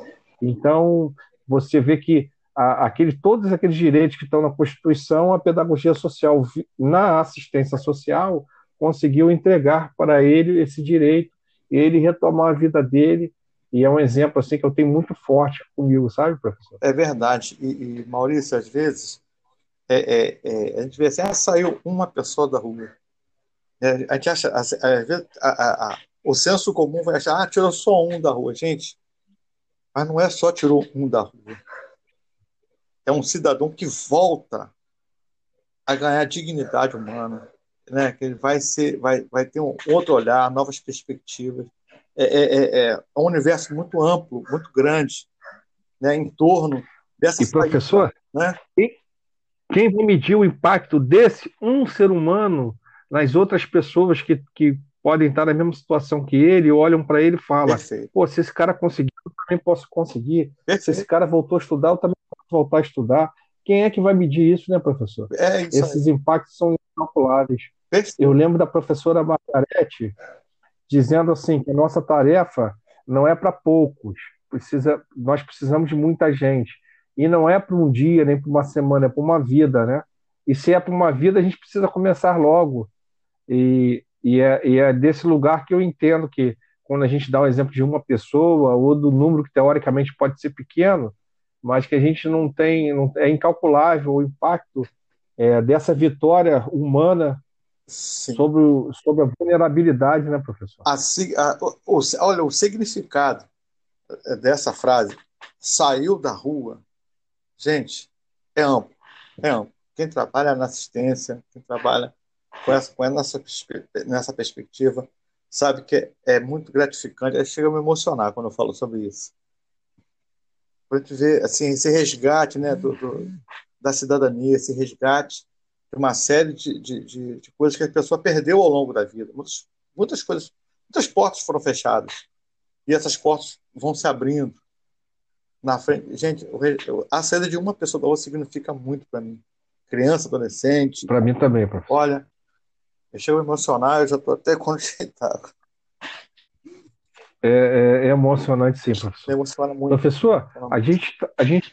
então, você vê que a, aquele, todos aqueles direitos que estão na Constituição, a pedagogia social, na assistência social, conseguiu entregar para ele esse direito ele retomar a vida dele. E é um exemplo assim que eu tenho muito forte comigo, sabe, professor? É verdade. E, e Maurício, às vezes, é, é, é, a gente vê assim, ah, saiu uma pessoa da rua. É, a gente acha, às vezes, a, a, o senso comum vai achar, ah, tirou só um da rua. Gente, mas não é só tirou um da rua. É um cidadão que volta a ganhar dignidade humana, né? Que ele vai ser, vai, vai ter um outro olhar, novas perspectivas. É, é, é, é um universo muito amplo, muito grande, né? Em torno dessa. E professor, né? quem vai medir o impacto desse um ser humano nas outras pessoas que, que podem estar na mesma situação que ele, olham para ele e falam: pô, se esse cara conseguiu, eu também posso conseguir. Perfeito. Se esse cara voltou a estudar, eu também posso voltar a estudar. Quem é que vai medir isso, né, professor? É isso Esses impactos são incalculáveis. Eu lembro da professora Margarete dizendo assim que a nossa tarefa não é para poucos, precisa, nós precisamos de muita gente. E não é para um dia, nem para uma semana, é para uma vida, né? E se é para uma vida, a gente precisa começar logo. E, e, é, e é desse lugar que eu entendo que quando a gente dá o um exemplo de uma pessoa ou do número que teoricamente pode ser pequeno, mas que a gente não tem, não, é incalculável o impacto é, dessa vitória humana sobre, sobre a vulnerabilidade, né, professor? A, a, o, olha, o significado dessa frase, saiu da rua, gente, é amplo, é amplo. Quem trabalha na assistência, quem trabalha com essa, com essa, nessa perspectiva, sabe que é, é muito gratificante. Chega a me emocionar quando eu falo sobre isso. Para a gente ver assim, esse resgate né, do, do, da cidadania, esse resgate de uma série de, de, de, de, coisas que a pessoa perdeu ao longo da vida. Muitas, muitas coisas, muitas portas foram fechadas. E essas portas vão se abrindo. Na frente. Gente, a saída de uma pessoa da outra significa muito para mim. Criança, adolescente. Para mim também, professor. Olha, eu chego a emocionar, eu já estou até conjeitado. É, é, é, emocionante, sim, professor. Emociona muito. Professor, a gente, tá, a gente,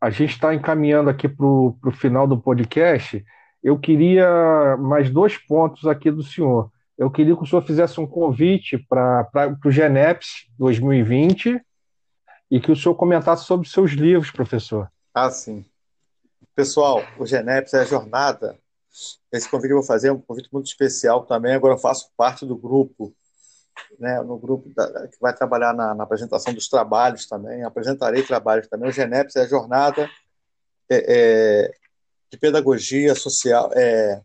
a gente está encaminhando aqui para o final do podcast. Eu queria mais dois pontos aqui do senhor. Eu queria que o senhor fizesse um convite para o GENEPS 2020 e que o senhor comentasse sobre seus livros, professor. Ah, sim. Pessoal, o GENEPS é a jornada esse convite que eu vou fazer é um convite muito especial também. Agora eu faço parte do grupo, né, no grupo da, que vai trabalhar na, na, apresentação dos trabalhos também. Apresentarei trabalhos também. O GENEPS é a jornada é, é, de pedagogia social, é,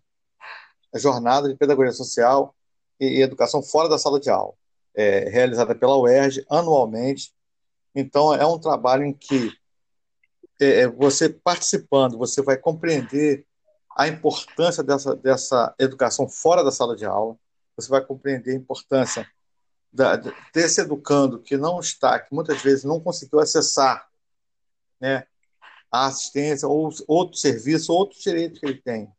a jornada de pedagogia social e, e, educação fora da sala de aula, é, realizada pela UERJ anualmente. Então é um trabalho em que é, é, você participando, você vai compreender a importância dessa, dessa educação fora da sala de aula, você vai compreender a importância da, desse educando que não está, que muitas vezes não conseguiu acessar né, a assistência ou outro serviço, outros direitos que ele tem.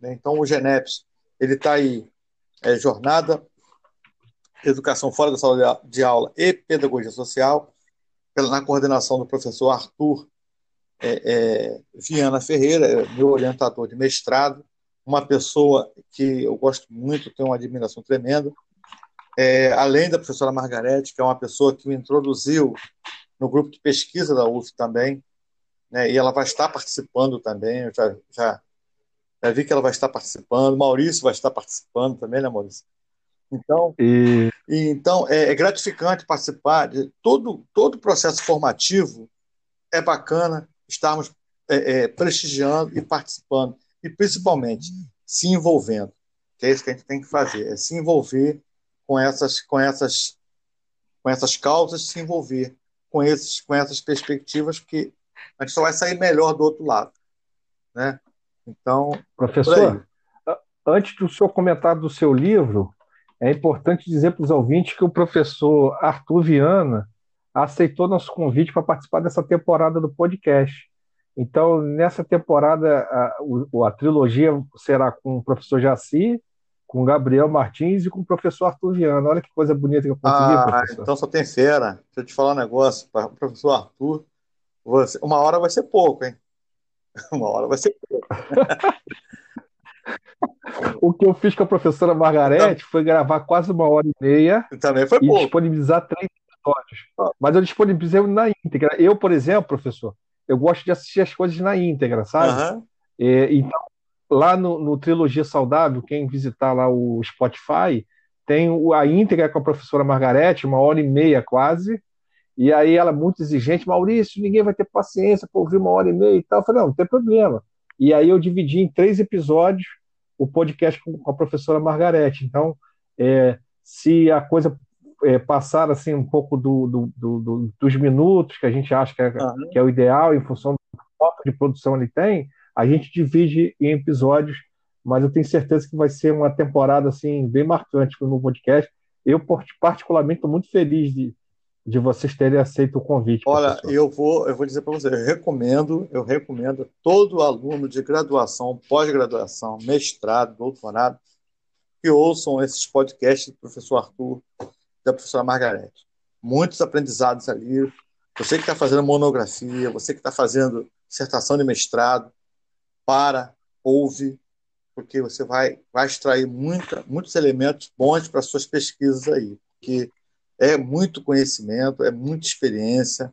Né? Então, o GENEPS, ele está aí, é, jornada, educação fora da sala de aula e pedagogia social, na coordenação do professor Arthur é, é, Viana Ferreira, é meu orientador de mestrado, uma pessoa que eu gosto muito, tenho uma admiração tremenda, é, além da professora Margarete, que é uma pessoa que me introduziu no grupo de pesquisa da UF também, né, e ela vai estar participando também, eu já, já, já vi que ela vai estar participando, Maurício vai estar participando também, né, Maurício? Então, e... e então é, é, gratificante participar de todo todo o processo formativo é bacana estarmos é, é, prestigiando e participando, e principalmente se envolvendo, que é isso que a gente tem que fazer, é se envolver com essas, com essas, com essas causas, se envolver com, esses, com essas perspectivas, que a gente só vai sair melhor do outro lado. Né? Então, professor, antes do senhor comentar do seu livro, é importante dizer para os ouvintes que o professor Arthur Viana aceitou nosso convite para participar dessa temporada do podcast. Então, nessa temporada, a, a, trilogia será com o professor Jaci, com o Gabriel Martins e com o professor Arthur Viana. Olha que coisa bonita que eu consegui, ah, professor. Então só tem fera. Deixa eu te falar um negócio, para o professor Arthur. Você, uma hora vai ser pouco, hein? Uma hora vai ser pouco. o que eu fiz com a professora Margarete foi gravar quase uma hora e meia. Também foi e pouco. disponibilizar três episódios. Mas eu disponibilizei na íntegra. Eu, por exemplo, professor, eu gosto de assistir as coisas na íntegra, sabe? Uhum. É, então, lá no, no, Trilogia Saudável, quem visitar lá o Spotify, tem a íntegra com a professora Margarete, uma hora e meia quase. E aí ela é muito exigente, Maurício, ninguém vai ter paciência para ouvir uma hora e meia e tal. Eu falei, não, não tem problema. E aí eu dividi em três episódios o podcast com, com a professora Margarete. Então, é, se a coisa é, passar assim um pouco do, do, do, dos minutos que a gente acha que é, que é o ideal em função do quanto de produção ele tem, a gente divide em episódios mas eu tenho certeza que vai ser uma temporada assim bem marcante no podcast. Eu, particularmente, estou muito feliz de, de vocês terem aceito o convite. Olha, professor. eu vou, eu vou dizer para você, eu recomendo, eu recomendo todo aluno de graduação, pós-graduação, mestrado, doutorado, que ouçam esses podcasts do professor Arthur da professora Margarete. Muitos aprendizados ali. Você que está fazendo monografia, você que está fazendo dissertação de mestrado, para, ouve, porque você vai, vai extrair muita, muitos elementos bons para suas pesquisas aí. Porque é muito conhecimento, é muita experiência,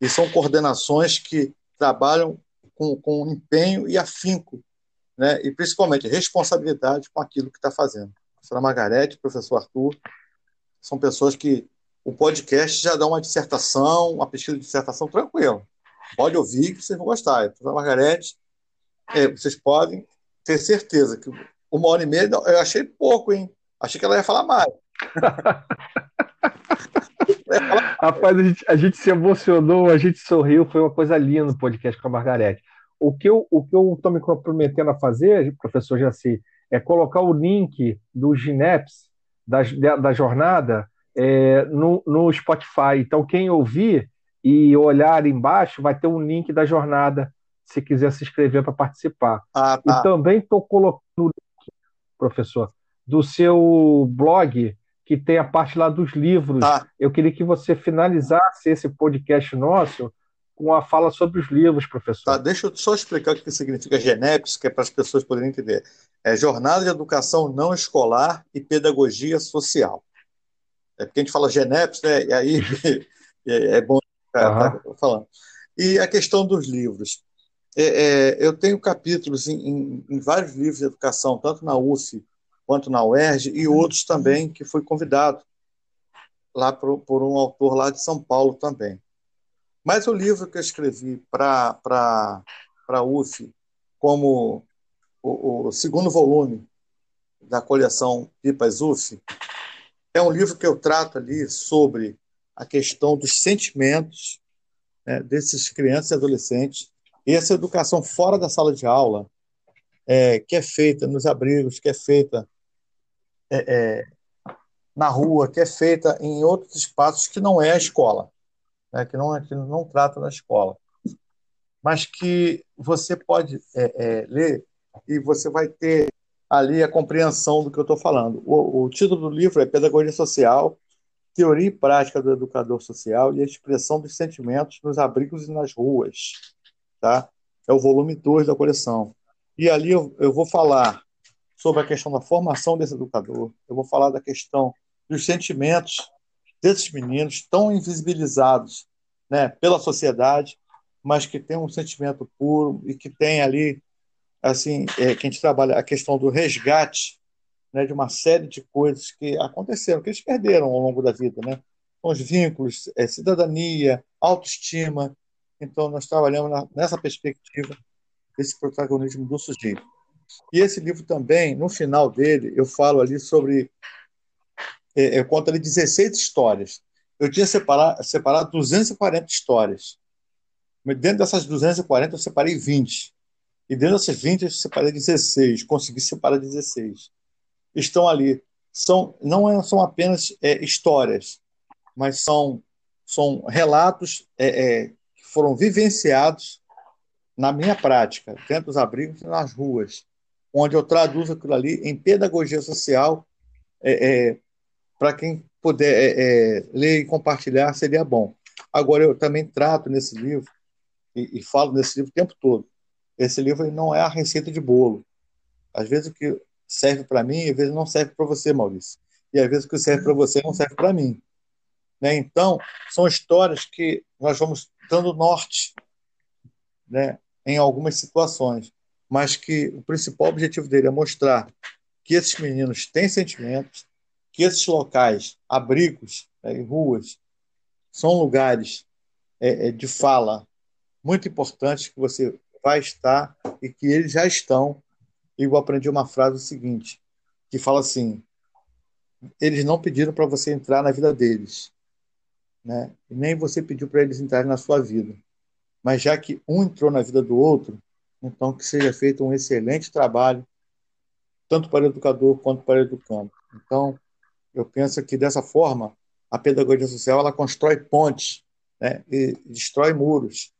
e são coordenações que trabalham com, com empenho e afinco, né? e principalmente responsabilidade com aquilo que está fazendo. Professora Margarete, professor Arthur, são pessoas que o podcast já dá uma dissertação, uma pesquisa de dissertação tranquila. Pode ouvir que vocês vão gostar. A professora Margarete, é, vocês podem ter certeza que uma hora e meia eu achei pouco, hein? Achei que ela ia falar mais. Rapaz, a gente, a gente, se emocionou, a gente sorriu, foi uma coisa linda no podcast com a Margarete. O que eu estou me comprometendo a fazer, professor Jaci, é colocar o link do Gineps, da, da jornada, é, no, no Spotify. Então, quem ouvir e olhar embaixo, vai ter um link da jornada, se quiser se inscrever para participar. Ah, tá. E também estou colocando o link, professor, do seu blog que tem a parte lá dos livros. Tá. Eu queria que você finalizasse esse podcast nosso com a fala sobre os livros, professor. Tá, deixa eu só explicar o que significa GENEPS, que é para as pessoas poderem entender. É Jornada de Educação Não Escolar e Pedagogia Social. É porque a gente fala GENEPS, né? E aí é, bom estar uhum. falando. E a questão dos livros. É, é, eu tenho capítulos em, em, em, vários livros de educação, tanto na UF quanto na UERJ, e outros também que fui convidado lá por, por um autor lá de São Paulo também. Mas o livro que eu escrevi para a UF, como o, o, segundo volume da coleção Pipas UF, é um livro que eu trato ali sobre a questão dos sentimentos né, desses crianças e adolescentes. E essa educação fora da sala de aula, é, que é feita nos abrigos, que é feita é, é, na rua, que é feita em outros espaços que não é a escola, né, que, não, que não trata da escola, mas que você pode é, é, ler e você vai ter ali a compreensão do que eu estou falando. O, o, título do livro é Pedagogia Social, Teoria e Prática do Educador Social e a Expressão dos Sentimentos nos Abrigos e nas Ruas. Tá? É o volume 2 da coleção. E ali eu, eu vou falar sobre a questão da formação desse educador, eu vou falar da questão dos sentimentos desses meninos tão invisibilizados né, pela sociedade, mas que tem um sentimento puro e que tem ali, assim, é, que a gente trabalha a questão do resgate né, de uma série de coisas que aconteceram, que eles perderam ao longo da vida, né? Os vínculos, é, cidadania, autoestima. Então, nós trabalhamos na, nessa perspectiva desse protagonismo do sujeito. E esse livro também, no final dele, eu falo ali sobre. É, eu conto ali 16 histórias. Eu tinha separado, separado 240 histórias. Dentro dessas 240, eu separei 20. E dentro dessas 20, eu separei 16. Consegui separar 16. Estão ali. São, não é, são apenas é, histórias, mas são, são relatos é, é, que foram vivenciados na minha prática, dentro dos abrigos e nas ruas onde eu traduzo aquilo ali em pedagogia social. É, é, Para quem puder é, é, ler e compartilhar, seria bom. Agora, eu também trato nesse livro, e, e falo nesse livro o tempo todo, esse livro não é a receita de bolo. Às vezes o que serve para mim, às vezes não serve para você, Maurício. E às vezes o que serve para você não serve para mim. Né? Então, são histórias que nós vamos dando norte né, em algumas situações mas que o principal objetivo dele é mostrar que esses meninos têm sentimentos, que esses locais, abrigos né, e ruas, são lugares é, é, de fala muito importantes que você vai estar e que eles já estão. E eu aprendi uma frase seguinte, que fala assim: eles não pediram para você entrar na vida deles, né? Nem você pediu para eles entrarem na sua vida. Mas já que um entrou na vida do outro, então, que seja feito um excelente trabalho tanto para o educador quanto para o educando. Então, eu penso que dessa forma a pedagogia social ela constrói pontes, né, e destrói muros.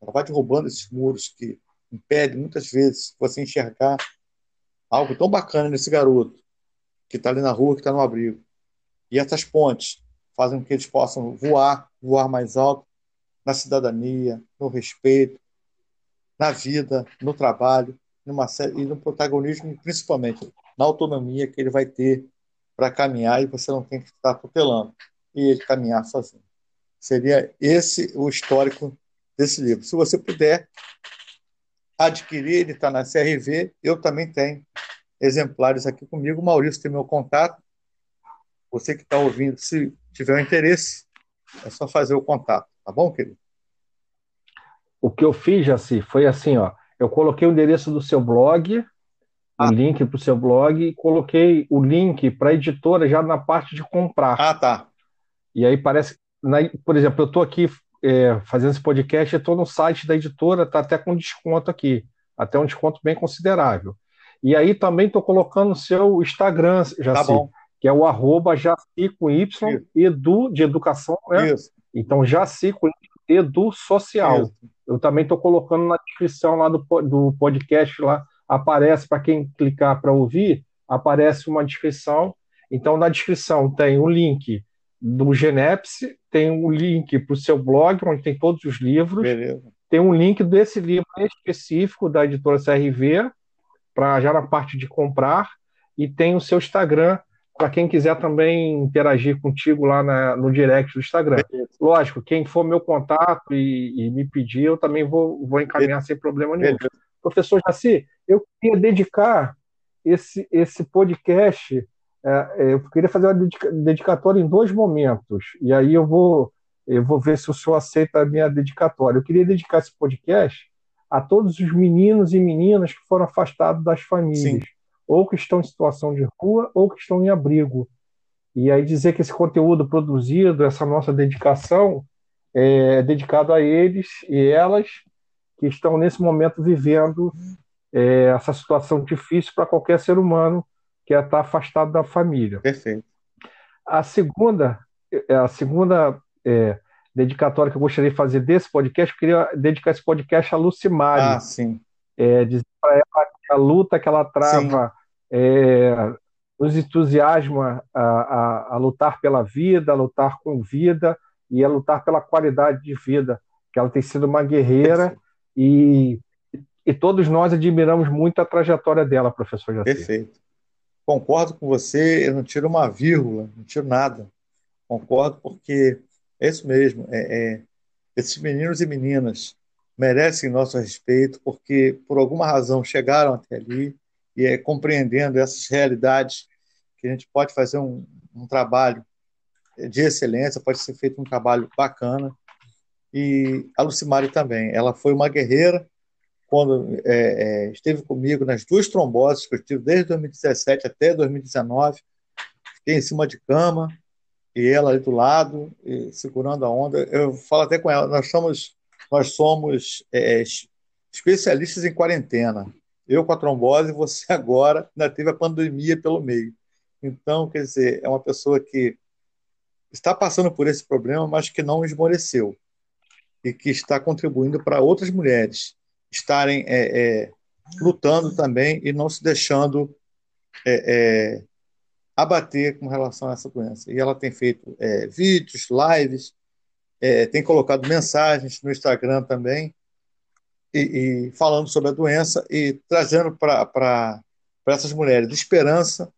Ela vai derrubando esses muros que impedem muitas vezes você enxergar algo tão bacana nesse garoto que está ali na rua, que está no abrigo. E essas pontes fazem com que eles possam voar, voar mais alto na cidadania, no respeito, na vida, no trabalho, numa série, e no protagonismo, principalmente na autonomia que ele vai ter para caminhar e você não tem que estar tutelando e ele caminhar sozinho. Seria esse o histórico desse livro. Se você puder adquirir, ele está na CRV, eu também tenho exemplares aqui comigo. O Maurício tem meu contato. Você que está ouvindo, se tiver um interesse, é só fazer o contato, tá bom, querido? O que eu fiz, Jaci, foi assim, ó. Eu coloquei o endereço do seu blog, ah. o link para o seu blog, e coloquei o link para a editora já na parte de comprar. Ah, tá. E aí parece, na, por exemplo, eu estou aqui é, fazendo esse podcast, estou no site da editora, está até com desconto aqui, até um desconto bem considerável. E aí também estou colocando o seu Instagram, já tá que é o arroba Jaci com Y, Isso. edu de educação, né? Isso. Então, Jaci com edu social. Isso. Eu também estou colocando na descrição lá do, do podcast, lá aparece para quem clicar para ouvir, aparece uma descrição. Então, na descrição tem o um link do Geneps, tem um link para o seu blog, onde tem todos os livros. Beleza. Tem um link desse livro específico da editora CRV, para já na parte de comprar, e tem o seu Instagram, para quem quiser também interagir contigo lá na, no direct do Instagram. Beleza. Lógico, quem for meu contato e, e, me pedir, eu também vou, vou encaminhar Beleza. sem problema nenhum. Professor Jaci, eu queria dedicar esse, esse podcast é, é, eu queria fazer uma dedicatória em dois momentos, e aí eu vou, eu vou ver se o senhor aceita a minha dedicatória. Eu queria dedicar esse podcast a todos os meninos e meninas que foram afastados das famílias, Sim. ou que estão em situação de rua, ou que estão em abrigo. E aí dizer que esse conteúdo produzido, essa nossa dedicação, é dedicado a eles e elas que estão nesse momento vivendo é, essa situação difícil para qualquer ser humano que é estar afastado da família. Perfeito. A segunda, é, a segunda é, dedicatória que eu gostaria de fazer desse podcast, eu queria dedicar esse podcast a Lucimari. Ah, sim. É, dizer para ela que a luta que ela trava é, nos entusiasma a, a, a, lutar pela vida, a lutar com vida e a lutar pela qualidade de vida, que ela tem sido uma guerreira e, e todos nós admiramos muito a trajetória dela, professor Jaci. Perfeito concordo com você, eu não tiro uma vírgula, não tiro nada. Concordo porque é isso mesmo. É, é, esses meninos e meninas merecem nosso respeito porque, por alguma razão, chegaram até ali e é compreendendo essas realidades que a gente pode fazer um, um trabalho de excelência, pode ser feito um trabalho bacana. E a Lucimari também. Ela foi uma guerreira, quando é, é, esteve comigo nas duas tromboses que eu tive desde 2017 até 2019. Fiquei em cima de cama e ela ali do lado, segurando a onda. Eu falo até com ela, nós somos, nós somos é, especialistas em quarentena. Eu com a trombose, você agora ainda teve a pandemia pelo meio. Então, quer dizer, é uma pessoa que está passando por esse problema, mas que não esmoreceu e que está contribuindo para outras mulheres estarem é, é, lutando também e não se deixando é, é, abater com relação a essa doença. E ela tem feito é, vídeos, lives, é, tem colocado mensagens no Instagram também, e, e falando sobre a doença e trazendo para essas mulheres esperança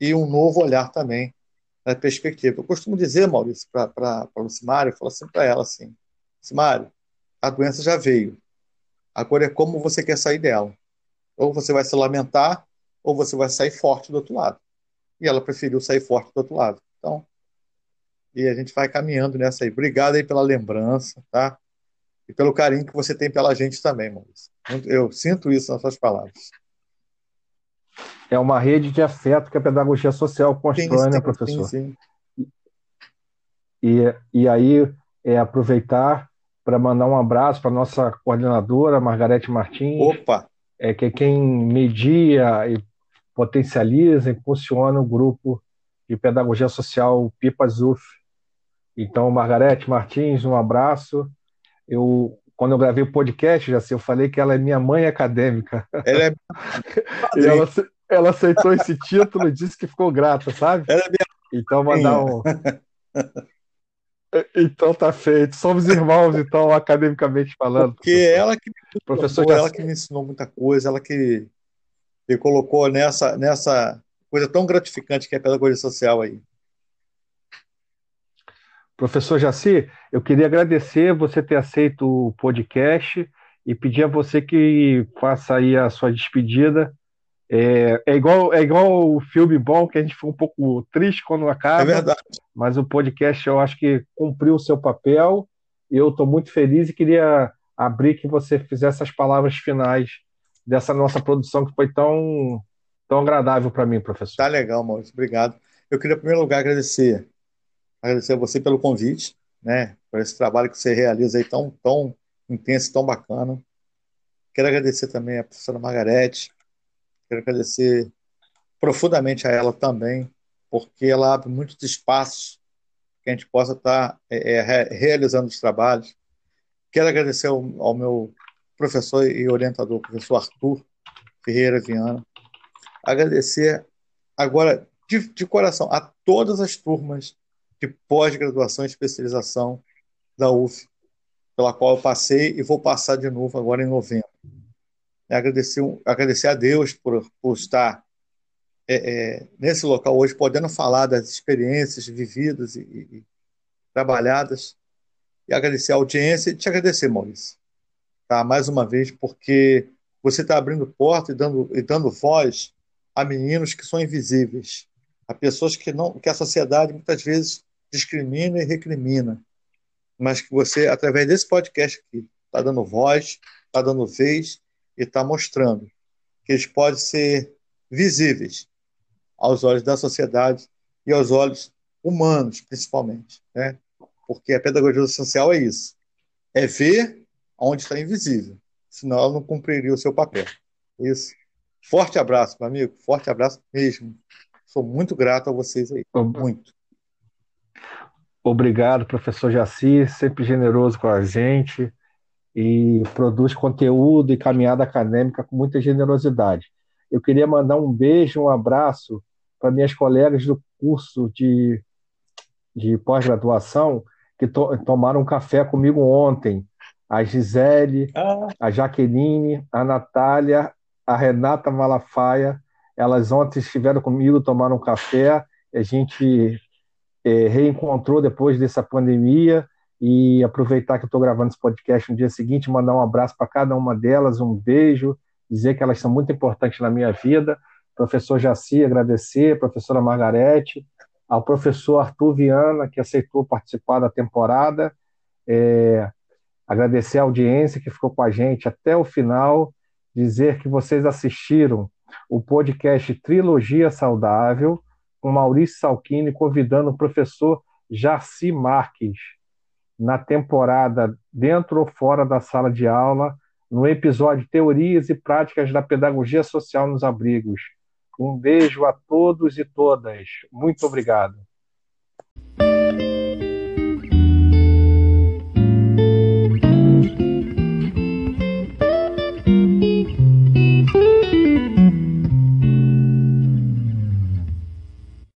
e um novo olhar também na perspectiva. Eu costumo dizer, Maurício, para Lucimário, eu falo assim para ela assim, Lucimário, a doença já veio, Agora é como você quer sair dela. Ou você vai se lamentar, ou você vai sair forte do outro lado. E ela preferiu sair forte do outro lado. Então, e a gente vai caminhando nessa aí. Obrigado aí pela lembrança, tá? E pelo carinho que você tem pela gente também, Maurício. Eu sinto isso nas suas palavras. É uma rede de afeto que a pedagogia social constrói, sim, né, professor? Sim, sim. E, e aí é aproveitar para mandar um abraço para nossa coordenadora, Margarete Martins. Opa! É, que é quem media e potencializa, impulsiona o grupo de pedagogia social Pipas UF. Então, Margarete Martins, um abraço. Eu, quando eu gravei o podcast, já sei, eu falei que ela é minha mãe acadêmica. Ela é... e ela, ela aceitou esse título e disse que ficou grata, sabe? Ela é minha... Então, mandar um. Então tá feito. Somos irmãos, então, academicamente falando. Porque professor. ela que me professor ela que me ensinou muita coisa, ela que me colocou nessa, nessa coisa tão gratificante que é a pedagogia social aí. Professor Jaci, eu queria agradecer você ter aceito o podcast e pedir a você que faça aí a sua despedida é, é, igual, é igual o filme bom, que a gente fica um pouco triste quando acaba. É verdade. Mas o podcast eu acho que cumpriu o seu papel. E eu estou muito feliz e queria abrir que você fizesse as palavras finais dessa nossa produção que foi tão, tão agradável para mim, professor. Tá legal, Maurício. Obrigado. Eu queria, em primeiro lugar, agradecer, agradecer a você pelo convite, né, por esse trabalho que você realiza aí tão, tão intenso, tão bacana. Quero agradecer também a professora Margarete, Quero agradecer profundamente a ela também, porque ela abre muitos espaços que a gente possa estar é, é, realizando os trabalhos. Quero agradecer ao, ao, meu professor e orientador, professor Arthur Ferreira Viana. Agradecer agora, de, de coração, a todas as turmas de pós-graduação e especialização da UF, pela qual eu passei e vou passar de novo agora em novembro. Né, agradecer, agradecer a Deus por, por estar é, é, nesse local hoje, podendo falar das experiências vividas e, e, trabalhadas, e agradecer a audiência e te agradecer, Maurício, tá? mais uma vez, porque você está abrindo porta e dando, e dando voz a meninos que são invisíveis, a pessoas que, não, que a sociedade muitas vezes discrimina e recrimina, mas que você, através desse podcast aqui, está dando voz, está dando vez e está mostrando que eles podem ser visíveis aos olhos da sociedade e aos olhos humanos, principalmente, né? Porque a pedagogia social é isso, é ver onde está invisível, senão ela não cumpriria o seu papel. Isso. Forte abraço, meu amigo, forte abraço mesmo. Sou muito grato a vocês aí, muito. Obrigado, professor Jaci, sempre generoso com a gente e produz conteúdo e caminhada acadêmica com muita generosidade. Eu queria mandar um beijo, um abraço para minhas colegas do curso de, de pós-graduação que to, tomaram um café comigo ontem. A Gisele, ah. a Jaqueline, a Natália, a Renata Malafaia, elas ontem estiveram comigo, tomaram um café, a gente é, reencontrou depois dessa pandemia e aproveitar que eu estou gravando esse podcast no dia seguinte, mandar um abraço para cada uma delas, um beijo, dizer que elas são muito importantes na minha vida. Professor Jaci, agradecer, professora Margarete, ao professor Arthur Viana, que aceitou participar da temporada, é, agradecer a audiência que ficou com a gente até o final, dizer que vocês assistiram o podcast Trilogia Saudável, com Maurício Salchini convidando o professor Jaci Marques na temporada Dentro ou Fora da Sala de Aula, no episódio Teorias e Práticas da Pedagogia Social nos Abrigos. Um beijo a todos e todas. Muito obrigado.